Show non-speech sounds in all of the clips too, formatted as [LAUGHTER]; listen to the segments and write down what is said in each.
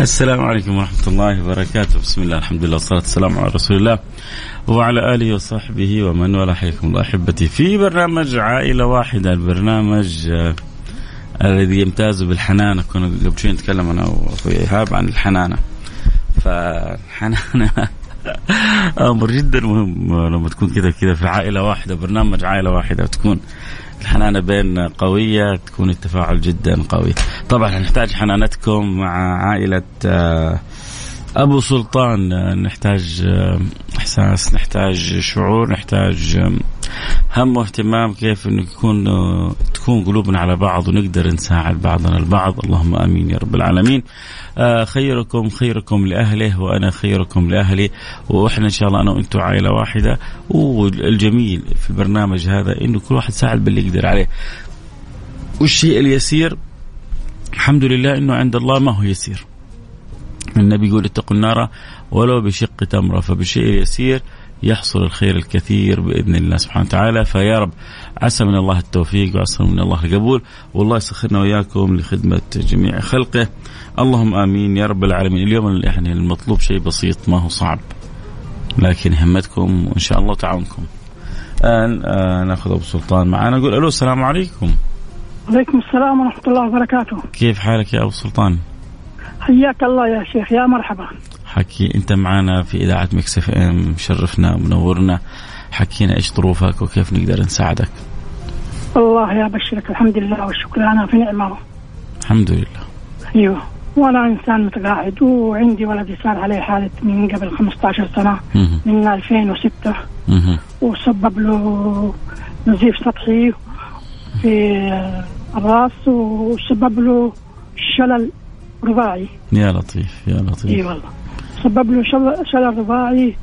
السلام عليكم ورحمة الله وبركاته. بسم الله الحمد لله والصلاة والسلام على رسول الله وعلى آله وصحبه ومن والاه حياكم الله أحبتي. في برنامج عائلة واحدة البرنامج آه، الذي يمتاز بالحنانة كنا قبل شوي نتكلم أنا وأخوي إيهاب عن الحنانة. فالحنانة [LAUGHS] أمر جدا مهم لما تكون كذا كذا في عائلة واحدة برنامج عائلة واحدة تكون الحنانة بين قوية تكون التفاعل جدا قوي. طبعا نحتاج حنانتكم مع عائلة آه، أبو سلطان. آه، نحتاج آه، إحساس نحتاج شعور نحتاج هم واهتمام كيف إنه يكون تكون قلوبنا على بعض ونقدر نساعد بعضنا البعض. اللهم آمين يا رب العالمين. خيركم خيركم لأهله وأنا خيركم لأهلي. وإحنا إن شاء الله أنا وأنتم عائلة واحدة. والجميل في البرنامج هذا إنه كل واحد ساعد باللي يقدر عليه. والشيء اليسير الحمد لله إنه عند الله ما هو يسير. النبي يقول اتقوا النار ولو بشق تمره فبالشيء اليسير يحصل الخير الكثير بإذن الله سبحانه وتعالى. فيا رب عسى من الله التوفيق وعسى من الله القبول. والله يسخرنا وإياكم لخدمة جميع خلقه. اللهم آمين. يا رب العالمين. اليوم يعني المطلوب شيء بسيط ما هو صعب لكن همتكم وإن شاء الله تعاونكم. الآن آه نأخذ أبو سلطان معنا. نقول ألو السلام عليكم. وعليكم السلام ورحمة الله وبركاته. كيف حالك يا أبو سلطان؟ حياك الله يا شيخ يا مرحبا. حكي انت معنا في إذاعة Mix FM شرفنا ومنورنا حكينا إيش ظروفك وكيف نقدر نساعدك. الله يا بشرك الحمد لله والشكر أنا في نعمة. الحمد لله. أيوه وأنا إنسان متقاعد وعندي ولدي صار عليه حالة من قبل 15 سنة من 2006 وسبب له نزيف سطحي في الرأس وسبب له شلل رباعي. يا لطيف يا لطيف. إي والله. سبب له شلل رباعي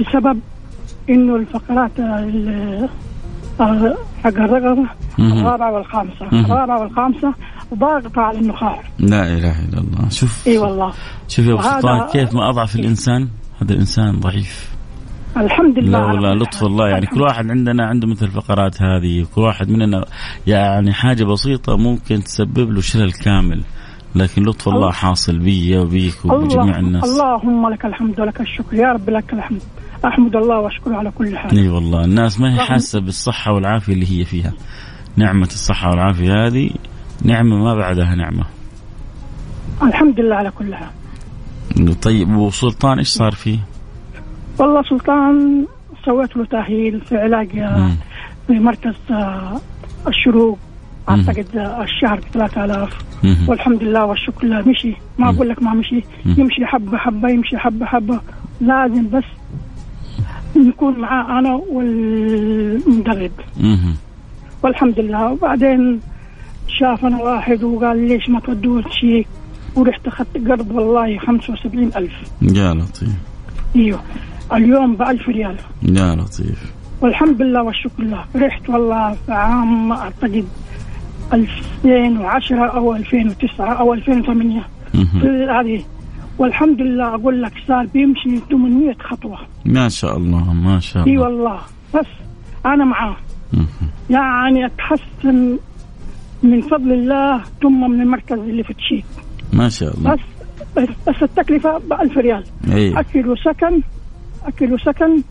بسبب إنه الفقرات حق الرقبه الرابعة والخامسة. الرابعة والخامسة ضاغطة على النخاع. لا إله إلا الله. شوف. إي والله. شوف يا سلطان كيف ما أضعف الإنسان هذا الإنسان ضعيف. الحمد لله لا والله لطف الله. يعني كل واحد عندنا عنده مثل الفقرات هذه كل واحد مننا يعني حاجة بسيطة ممكن تسبب له شلل كامل. لكن لطف الله حاصل بي وبيك وبجميع الناس. اللهم لك الحمد ولك الشكر. يا رب لك الحمد. أحمد الله وأشكره على كل حال. إي والله. الناس ما هي حاسة بالصحة والعافية اللي هي فيها. نعمة الصحة والعافية هذه نعمة ما بعدها نعمة. الحمد لله على كل حال. طيب وسلطان إيش صار فيه؟ والله سلطان سويت له تأهيل في علاج في مركز آه، الشروق. أعتقد الشهر ب 3000 والحمد لله والشكر لله مشي. ما أقول لك ما مشي. يمشي حبة حبة يمشي حبة حبة. لازم بس نكون معاه أنا والمدرب. والحمد لله. وبعدين شافنا واحد وقال ليش ما تودوه شيء؟ ورحت أخذت قرض والله 75 ألف. يا لطيف. أيوه. اليوم ب 1000 ريال. يا لطيف. والحمد لله والشكر لله. رحت والله في عام أعتقد 2010 أو 2009 أو 2008 في هذه. والحمد لله أقول لك صار بيمشي 800 خطوة. ما شاء الله ما شاء الله. اي والله. بس أنا معاه. يعني أتحسن من فضل الله ثم من المركز اللي في تشيك. ما شاء الله. بس بس التكلفة ب 1000 ريال. أي. أكل وسكن أكل وسكن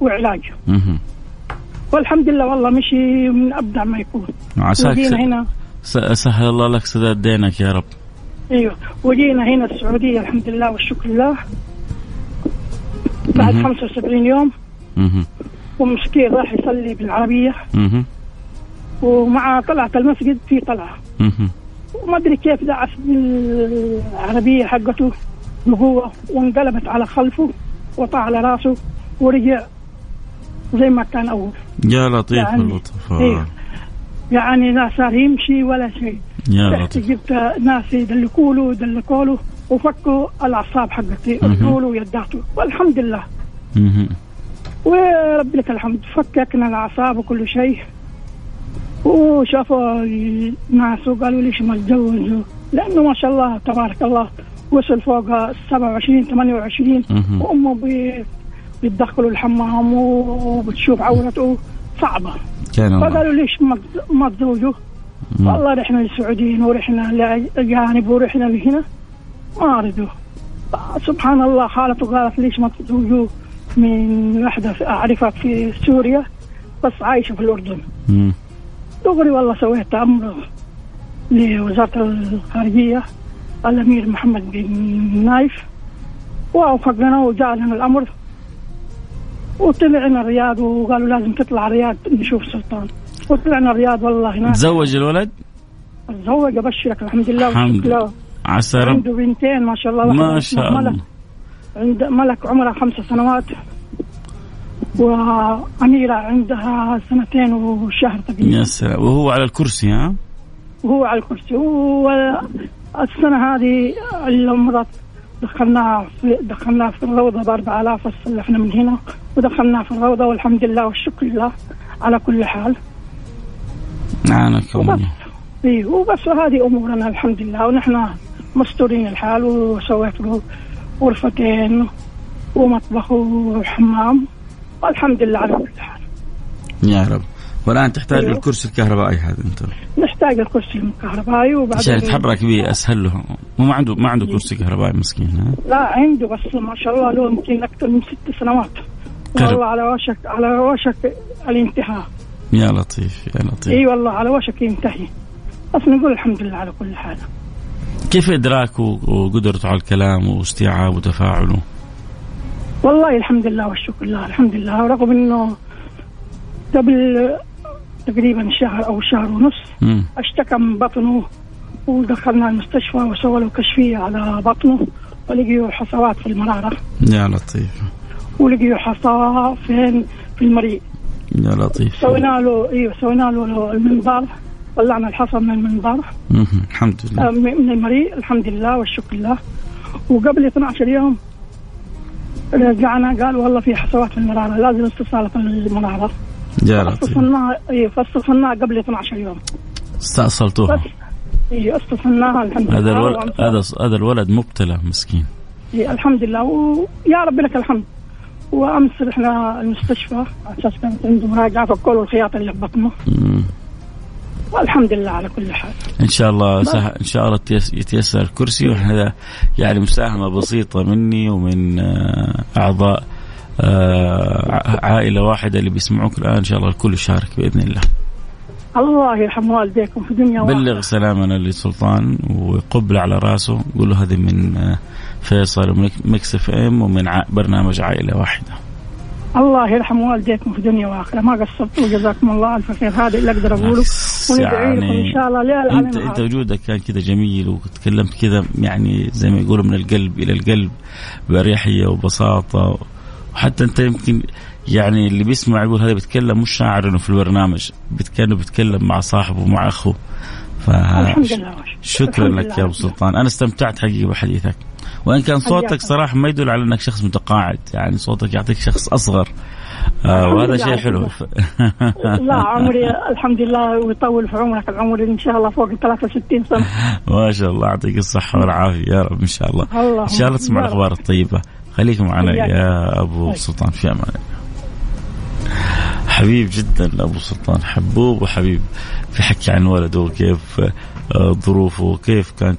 وعلاج. والحمد لله والله مشي من أبدع ما يكون. عساك هنا. سهل الله لك سداد دينك يا رب. أيوه. وجينا هنا السعودية الحمد لله والشكر لله. بعد مهم. 75 يوم. مهم. ومسكين راح يصلي بالعربية. مهم. ومع طلعة المسجد في طلعة. وما أدري كيف دعس بالعربية حقته. بقوه وانقلبت على خلفه وطع على راسه ورجع زي ما كان أول. يا لطيف يعني- اللطف إيه. يعني لا صار يمشي ولا شيء يا لطيف جبت ناس يدلكوا له يدلكوا له وفكوا الأعصاب حقتي. رجوله ويداته والحمد لله. ورب لك الحمد فككنا الأعصاب وكل شيء وشافوا الناس وقالوا ليش ما تزوجوا لأنه ما شاء الله تبارك الله وصل فوق 27 28 مهم. وأمه بيتدخلوا الحمام وبتشوف عورته صعبة. فقالوا ليش ما تزوجوا. والله رحنا للسعوديين ورحنا لأجانب ورحنا لهنا ما رضوا سبحان الله خالته قالت ليش ما تزوجوا من واحدة أعرفها في سوريا بس عايشة في الأردن. دغري والله سويت أمر لوزارة الخارجية الأمير محمد بن نايف ووافقنا وجاء لنا الأمر وطلعنا الرياض وقالوا لازم تطلع الرياض نشوف سلطان. وطلعنا الرياض والله هناك. تزوج الولد؟ تزوج أبشرك الحمد لله الحمد والشكر له. عسى رب عنده بنتين ما شاء الله ما شاء الله. ملك. عند ملك عمرها خمس سنوات وأميرة عندها سنتين وشهر تقريبا. يا سلام. وهو على الكرسي ها؟ وهو على الكرسي. والسنة هذه اللي مرت دخلناها في دخلناها في الروضة ب 4000 استلفنا من هنا ودخلناها في الروضة والحمد لله والشكر لله على كل حال. وبس. الله إيه وبس. هذه أمورنا الحمد لله. ونحن مستورين الحال وسويت له غرفتين ومطبخ وحمام. والحمد لله على كل حال. يا رب. والآن تحتاج أيوه. الكرسي الكهربائي هذا أنت. نحتاج الكرسي الكهربائي وبعدين عشان يتحرك به أسهل له. هو ما عنده ما عنده كرسي كهربائي مسكين ها؟ لا عنده بس ما شاء الله له يمكن أكثر من ست سنوات. قرب. والله على وشك على وشك الانتهاء. يا لطيف يا لطيف. إي والله على وشك ينتهي. بس نقول الحمد لله على كل حال. كيف ادراكه وقدرته على الكلام واستيعابه وتفاعله؟ والله الحمد لله والشكر لله الحمد لله. رغم إنه قبل تقريبا شهر أو شهر ونص مم. أشتكى من بطنه ودخلنا المستشفى وسووا له كشفية على بطنه ولقيوا حصوات في المرارة. يا لطيف. ولقيوا حصى فين في المريء. يا لطيف. سوينا له أيوه سوينا له المنظار طلعنا الحصى من المنظار مم. الحمد آه، لله من المريء الحمد لله والشكر لله وقبل 12 يوم رجعنا قال والله في حصوات في المراره لازم استصاله المراره يا لطيف. استصلناها اي فاستصلناها قبل 12 يوم. استأصلتوها. اي استصلناها الحمد هذا لله الولد هذا هذا الولد مبتلى مسكين. إيه، الحمد لله. ويا رب لك الحمد. وأمس رحنا المستشفى على أساس كانت عنده مراجعة فكوا الخياط اللي في بطنه. والحمد لله على كل حال. إن شاء الله سه... إن شاء الله تيس- يتيسر الكرسي وهذا يعني مساهمة بسيطة مني ومن آه، أعضاء آه، عائلة واحدة اللي بيسمعوك الآن. إن شاء الله الكل يشارك بإذن الله. الله يرحم والديكم في دنيا بلغ وآخرة. سلامنا لسلطان وقبل على راسه. قول له هذه من آه، فيصل ومن Mix FM ومن. برنامج عائلة واحدة. الله يرحم والديكم في دنيا وآخرة. ما قصرتوا وجزاكم الله ألف خير. هذا اللي أقدر أقوله. وندعي لكم ان شاء الله ليل انت أنت. وجودك كان كذا جميل وتكلمت كذا يعني زي ما يقولوا من القلب إلى القلب بأريحية وبساطة. وحتى أنت يمكن يعني اللي بيسمع يقول هذا بيتكلم مش شاعر إنه في البرنامج بيتكلم بيتكلم مع صاحبه مع أخوه. ف الحمد لله شكرا الحمد لك لله. يا أبو سلطان. أنا استمتعت حقيقة بحديثك. وإن كان صوتك. صراحة ما يدل على إنك شخص متقاعد. يعني صوتك يعطيك شخص أصغر. آه وهذا شيء حلو. [LAUGHS] لا عمري الحمد لله ويطول في عمرك. العمر إن شاء الله فوق ال 63 سنة. [LAUGHS] ما شاء الله. يعطيك الصحة [LAUGHS] والعافية. يا رب إن شاء الله. اللهم إن شاء الله تسمع. الأخبار الطيبة. خليك معنا. يا أبو طيب. سلطان. في أمان الله. حبيب جدا أبو سلطان حبوب وحبيب في حكي عن ولده وكيف آه، ظروفه وكيف كان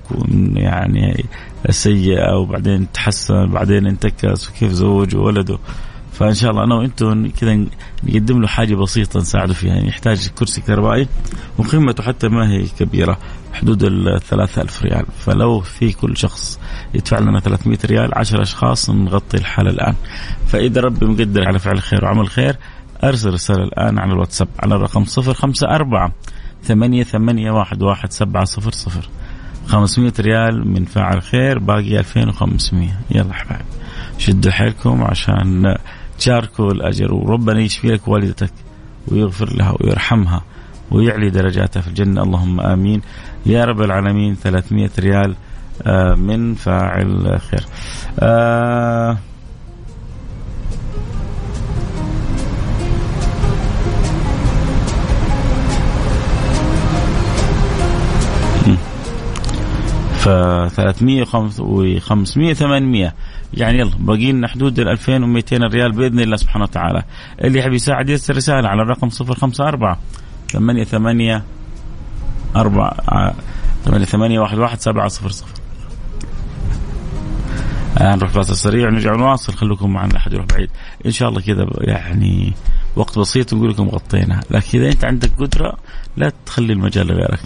يعني سيئة وبعدين تحسن بعدين انتكس وكيف زوج ولده فإن شاء الله أنا وأنتم كذا نقدم له حاجة بسيطة نساعده فيها يعني يحتاج كرسي كهربائي وقيمته حتى ما هي كبيرة حدود ال 3000 ريال. فلو في كل شخص يدفع لنا 300 ريال 10 أشخاص نغطي الحالة الآن. فإذا ربي مقدر على فعل خير وعمل خير أرسل رسالة الآن على الواتساب على الرقم 054 ثمانية ثمانية واحد واحد سبعة صفر صفر. 500 ريال من فاعل خير باقي 2500 يلا حبايب شدوا حيلكم عشان تشاركوا الأجر. وربنا يشفي لك والدتك ويغفر لها ويرحمها ويعلي درجاتها في الجنة. اللهم آمين. يا رب العالمين 300 ريال آه، من فاعل خير. آه ف 300 و 500 800 يعني يلا باقي لنا حدود ال 2200 ريال بإذن الله سبحانه وتعالى. اللي يحب يساعد يرسل رسالة على الرقم 054 8 8 4 8 8 1 1 7 0 0 نروح فاصل سريع ونرجع نواصل. خليكم معنا لا احد يروح بعيد. إن شاء الله كذا يعني وقت بسيط نقول لكم غطينا. لكن إذا أنت عندك قدرة لا تخلي المجال لغيرك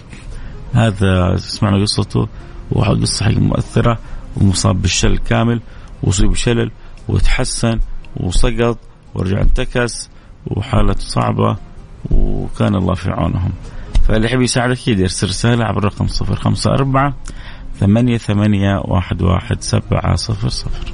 هذا سمعنا قصته. وقصة حق مؤثرة ومصاب بالشلل كامل وأصيب شلل وتحسن وسقط ورجع انتكس وحالته صعبة وكان الله في عونهم. فاللي يحب يساعدك أكيد يرسل رسالة عبر الرقم صفر خمسة أربعة ثمانية ثمانية واحد واحد سبعة صفر صفر.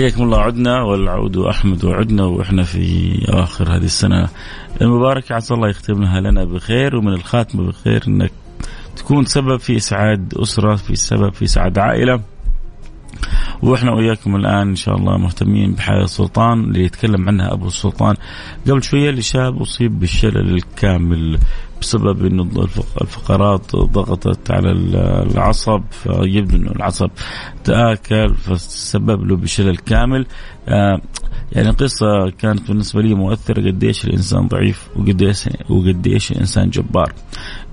حياكم الله. عدنا والعود أحمد وعدنا وإحنا في آخر هذه السنة المباركة. عسى الله يختمها لنا بخير ومن الخاتمة بخير إنك تكون سبب في إسعاد أسرة في سبب في إسعاد عائلة. وإحنا وياكم الآن إن شاء الله مهتمين بحياة السلطان اللي يتكلم عنها أبو السلطان قبل شوية لشاب أصيب بالشلل الكامل بسبب إنه الفقرات ضغطت على العصب فيبدو إنه العصب تآكل فسبب له بشلل كامل. آه، يعني قصة كانت بالنسبة لي مؤثرة قديش الإنسان ضعيف وقديش وقديش الإنسان جبار.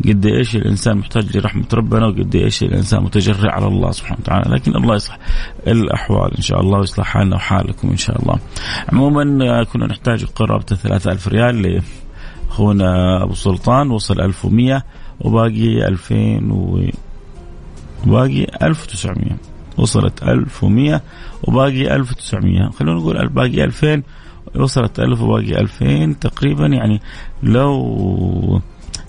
قديش الإنسان محتاج لرحمة ربنا وقديش الإنسان متجرع على الله سبحانه وتعالى. لكن الله يصلح الأحوال إن شاء الله ويصلح حالنا وحالكم إن شاء الله. عموما آه، كنا نحتاج قرابة 3000 ريال اخونا أبو سلطان وصل 1100 وباقي 2000 و باقي 1900 وصلت 1100 وباقي 1900 خلونا نقول باقي 2000 وصلت 1000 وباقي 2000 تقريبا يعني لو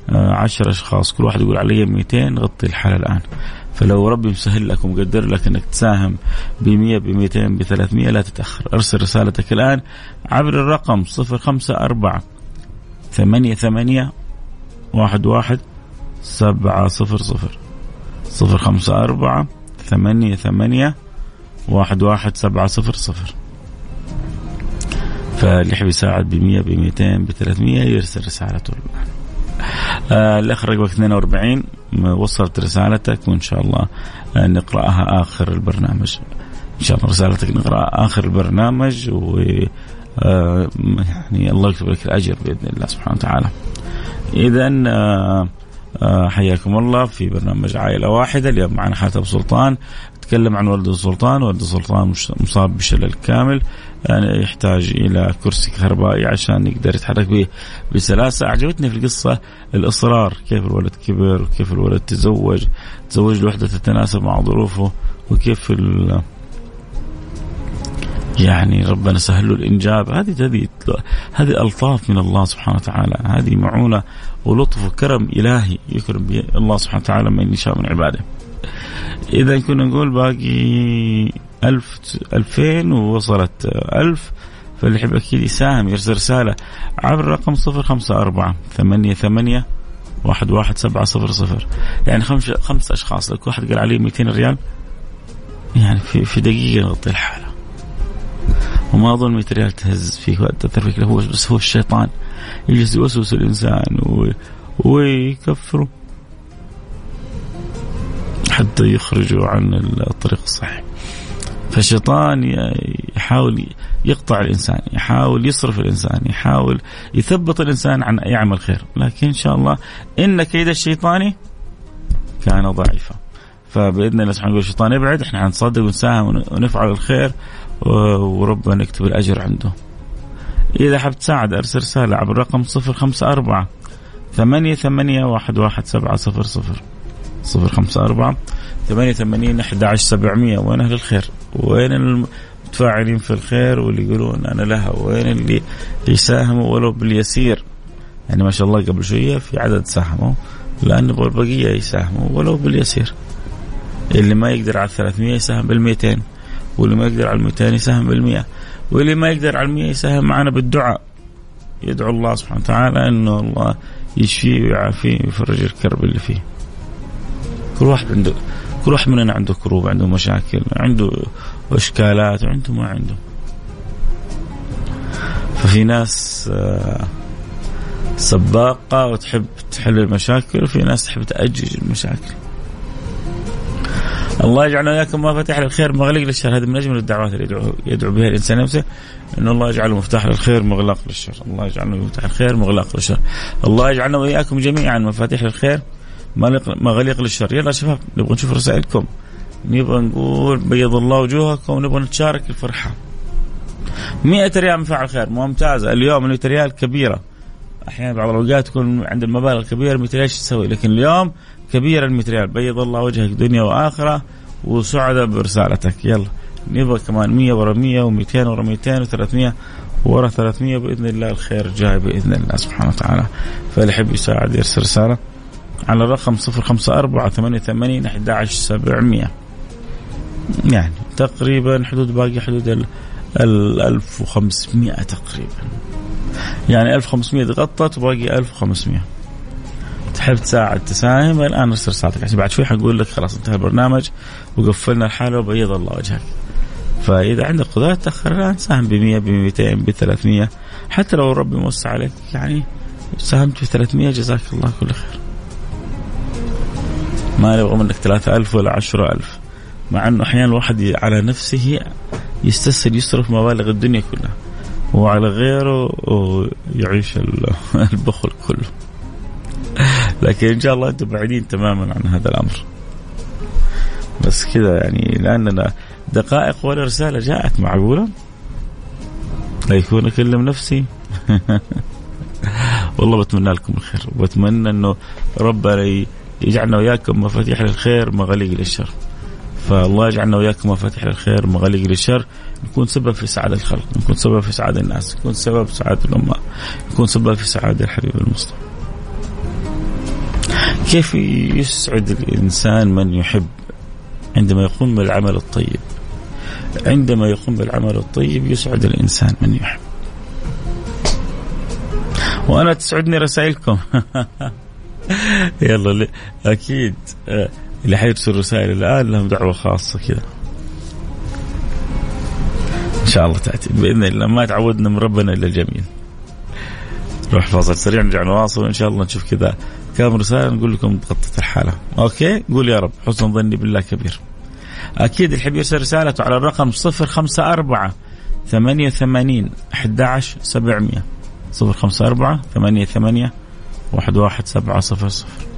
10 آه، أشخاص كل واحد يقول علي 200 نغطي الحالة الآن. فلو ربي مسهل لك ومقدر لك إنك تساهم ب 100 ب 200 ب 300 لا تتأخر. أرسل رسالتك الآن عبر الرقم 054 ثمانية ثمانية واحد واحد سبعة صفر صفر. صفر خمسة أربعة ثمانية ثمانية واحد واحد سبعة صفر صفر. فاللي يحب يساعد بمية بميتين بثلاثمية يرسل رسالته آه الأخ رقم 42 وصلت رسالتك وإن شاء الله. آه نقرأها آخر البرنامج. إن شاء الله رسالتك نقرأها آخر البرنامج. و آه، يعني الله يكتب لك الأجر بإذن الله سبحانه وتعالى. اذا آه، آه، حياكم الله في برنامج عائلة واحدة. اليوم معنا حاتم سلطان. تكلم عن ولد السلطان ولد السلطان مصاب بشلل كامل. يعني يحتاج إلى كرسي كهربائي عشان يقدر يتحرك به بسلاسة. أعجبتني في القصة الإصرار. كيف الولد كبر وكيف الولد تزوج. تزوج لوحدة تتناسب مع ظروفه وكيف يعني ربنا سهل له الإنجاب. هذه هذه هذه ألطاف من الله سبحانه وتعالى. هذه معونة ولطف وكرم إلهي يكرم به الله سبحانه وتعالى من يشاء من عباده. إذا كنا نقول باقي ألف ألفين ووصلت ألف. فاللي يحب أكيد يساهم يرسل رسالة عبر خمسة أربعة ثمانية ثمانية واحد واحد سبعة صفر صفر. يعني خمس خمس أشخاص. لو كل واحد قال عليه 200 ريال يعني في في دقيقة نغطي الحالة. وما أظن 100 ريال تهز فيك وتأثر فيك هو بس هو الشيطان. يجلس يوسوس الإنسان ويكفره. حتى يخرجوا عن الطريق الصحيح. فالشيطان يحاول يقطع الإنسان، يحاول يصرف الإنسان، يحاول يثبط الإنسان عن يعمل خير، لكن إن شاء الله إن كيد الشيطان كان ضعيفا. فبإذن الله سبحانه الشيطان يبعد، إحنا حنصدق ونساهم ونفعل الخير. وربنا يكتب الأجر عنده. إذا حاب تساعد أرسل رسالة عبر الرقم 054 ثمانية ثمانية واحد واحد سبعة صفر صفر. صفر خمسة أربعة ثمانية ثمانين أحد عشر سبعمية. وين أهل الخير؟ وين المتفاعلين في الخير واللي يقولون أنا لها؟ وين اللي يساهموا ولو باليسير؟ يعني ما شاء الله قبل شوية في عدد ساهموا الآن نبغى البقية يساهموا ولو باليسير. اللي ما يقدر على 300 يساهم بال 200 واللي ما يقدر على 200 يساهم بال 100 واللي ما يقدر على 100 يساهم معنا بالدعاء. يدعو الله سبحانه وتعالى إنه الله يشفيه ويعافيه ويفرج الكرب اللي فيه. كل واحد عنده كل واحد مننا عنده كروب عنده مشاكل عنده إشكالات وعنده ما عنده. ففي ناس آه، سباقة وتحب تحل المشاكل وفي ناس تحب تأجج المشاكل. الله يجعلنا وإياكم مفاتيح للخير مغلق للشر. هذه من أجمل الدعوات اللي يدعو, يدعو بها الإنسان نفسه أن الله يجعله مفتاح للخير مغلق للشر. الله يجعلنا مفتاح الخير مغلق للشر. الله يجعلنا وإياكم جميعا مفاتيح للخير مغاليق للشر. يلا شباب نبغى نشوف رسائلكم. نبغى نقول بيض الله وجوهكم ونبغى نتشارك الفرحة. 100 ريال من فعل خير ممتازة. اليوم 100 ريال كبيرة. أحيانا بعض الأوقات تكون عند المبالغ الكبيرة 100 ريال تسوي؟ لكن اليوم كبيرة ال 100 ريال بيض الله وجهك دنيا وآخرة وسعدة برسالتك. يلا نبغى كمان 100 ورا 100 و200 ورا 200 و300 ورا 300 بإذن الله الخير جاي بإذن الله سبحانه وتعالى. فاللي يحب يساعد يرسل رسالة على الرقم 054 88 11700 يعني تقريبا حدود باقي حدود ال 1500 تقريبا. يعني 1500 غطت وباقي 1500 تحب تساعد تساهم الآن ارسل رسالتك عشان بعد شوي حقول لك خلاص انتهى البرنامج وقفلنا الحاله وبيض الله وجهك. فإذا عندك قدرة تأخر الان ساهم ب 100 ب 200 ب 300 حتى لو ربي موسع عليك يعني ساهمت ب 300 جزاك الله كل خير. ما نبغى منك 3000 ولا 10000 مع إنه أحيانا الواحد على نفسه يستسهل يصرف مبالغ الدنيا كلها. وعلى غيره يعيش [LAUGHS] البخل كله. لكن إن شاء الله أنتم بعيدين تماما عن هذا الأمر. بس كذا يعني لأننا دقائق ولا رسالة جاءت معقولة؟ لا يكون اكلم نفسي [LAUGHS] والله بتمنى لكم الخير وبتمنى إنه ربنا يجعلنا وياكم مفاتيح للخير مغاليق للشر. فالله يجعلنا وياكم مفاتيح للخير مغاليق للشر. نكون سبب في سعادة الخلق نكون سبب في سعادة الناس نكون سبب في سعادة الأمة نكون سبب في سعادة الحبيب المصطفى. كيف يسعد الإنسان من يحب عندما يقوم بالعمل الطيب؟ عندما يقوم بالعمل الطيب يسعد الإنسان من يحب. وأنا تسعدني رسائلكم. [LAUGHS] يلا أكيد. آه، اللي حيرسل رسائل الآن لهم دعوة خاصة كذا. إن شاء الله تأتي. بإذن الله ما تعودنا من ربنا إلا الجميل. نروح فاصل سريع نرجع نواصل وإن شاء الله نشوف كذا. كم رسالة نقول لكم تغطت الحالة. أوكي؟ قول يا رب حسن ظني بالله كبير. أكيد الحب يرسل رسالته على الرقم 054 88 11700 054 88 11700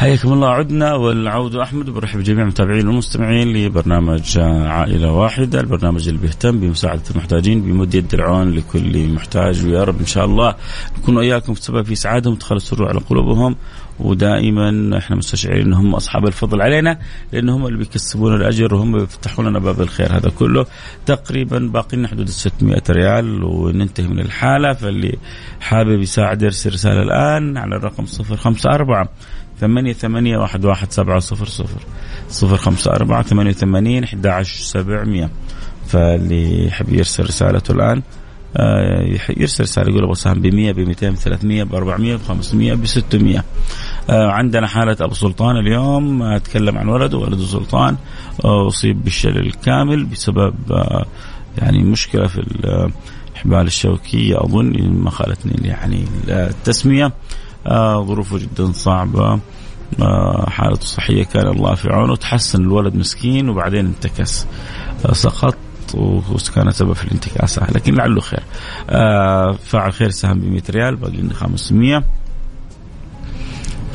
حياكم الله. عدنا والعود أحمد برحب بجميع المتابعين والمستمعين لبرنامج عائلة واحدة، البرنامج اللي بيهتم بمساعدة المحتاجين بيمد يد العون لكل محتاج. ويا رب إن شاء الله نكون وإياكم سبب في سعادهم وتخلص السرور على قلوبهم. ودائما إحنا مستشعرين إنهم أصحاب الفضل علينا لأن هم اللي بيكسبون الأجر وهم بيفتحون لنا باب الخير. هذا كله تقريبا باقي لنا حدود ال 600 ريال. وننتهي من الحالة فاللي حابب يساعد يرسل رسالة الآن على الرقم 054 ثمانية ثمانية واحد واحد سبعة صفر صفر. صفر خمسة أربعة ثمانية وثمانين أحد عشر سبعمية. فاللي يحب يرسل رسالته الآن آه، يرسل رسالة يقول أبغى سهم ب 100 ب 200 ب 300 ب 400 ب 500 ب 600 عندنا حالة أبو سلطان اليوم أتكلم عن ولده ولده سلطان آه، أصيب بالشلل الكامل بسبب آه، يعني مشكلة في الحبال الشوكية. أظن ما خالتني يعني التسمية. ظروفه جدا صعبة. حالته الصحية كان الله في عونه تحسن الولد مسكين وبعدين انتكس. سقط وكان سبب في الانتكاسة لكن لعله خير. آه فاعل خير سهم ب 100 ريال باقي لنا 500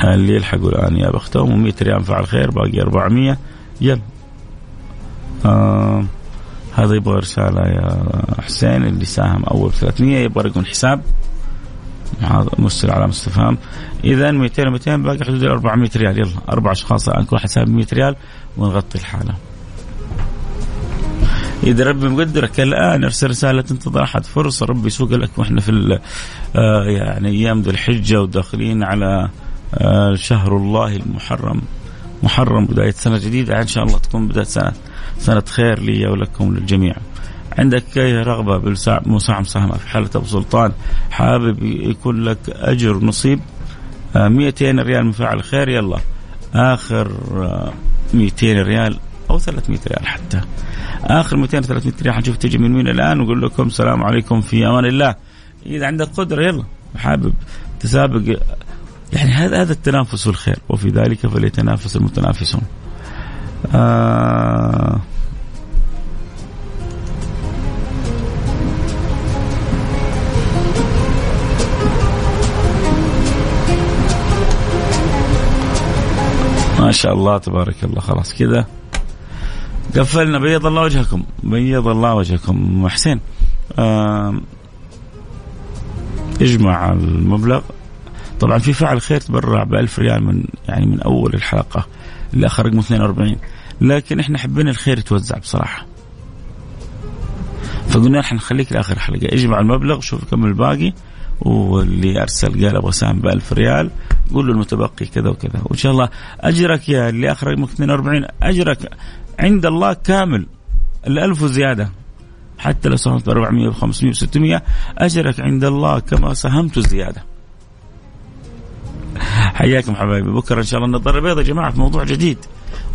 اللي يلحقوا الآن يا بختهم و100 ريال فاعل خير باقي 400 يلا. آه هذا يبغى رسالة يا حسين اللي ساهم أول 300 يبغى رقم حساب مرسل علامة استفهام إذا 200 200 باقي حدود 400 ريال. يلا أربع أشخاص الآن كل واحد ساهم 100 ريال ونغطي الحالة. إذا ربي مقدرك الآن أرسل رسالة تنتظر أحد فرصة. ربي يسوق لك وإحنا في آه يعني أيام ذي الحجة وداخلين على آه شهر الله المحرم. محرم بداية سنة جديدة. إن شاء الله تكون بداية سنه سنة خير لي ولكم للجميع. عندك رغبة بمساعدة مساهمة في حالة أبو سلطان؟ حابب يكون لك أجر نصيب؟ 200 آه، ريال من فاعل خير يلا. آخر 200 آه، ريال أو 300 ريال حتى. آخر 200 300 ريال حنشوف تجي من مين الآن ونقول لكم السلام عليكم في أمان الله. إذا عندك قدرة يلا. حابب تسابق يعني هذا هذا التنافس والخير. وفي ذلك فليتنافس المتنافسون. آه ما شاء الله تبارك الله. خلاص كذا. قفلنا. بيض الله وجهكم. بيض الله وجهكم. حسين اجمع المبلغ. طبعا في فعل خير تبرع ب 1000 ريال من يعني من أول الحلقة اللي رقم 42 لكن إحنا حبينا الخير يتوزع بصراحة. فقلنا إحنا نخليك لآخر حلقة. اجمع المبلغ شوف كم الباقي. واللي أرسل قال أبغى سهم ب 1000 ريال قول له المتبقي كذا وكذا. وإن شاء الله أجرك يا اللي اخر رقمك 42 أجرك عند الله كامل الألف وزيادة حتى لو ساهمت ب 400 ب 500 ب 600 أجرك عند الله كما ساهمت زيادة. حياكم حبايبي. بكرة إن شاء الله النظارة البيضاء يا جماعة في موضوع جديد.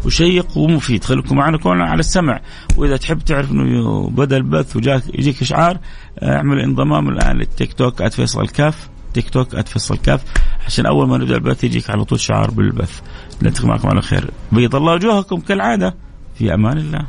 وشيق ومفيد. خليكم معنا كلنا على السمع. وإذا تحب تعرف إنه بدا البث وجاك يجيك إشعار اعمل انضمام الآن للتيك توك @فيصل كاف تيك توك @فيصل كاف. عشان أول ما نبدأ البث يجيك على طول شعار بالبث. نلتقي معكم على خير. بيض الله وجوهكم كالعادة. في أمان الله.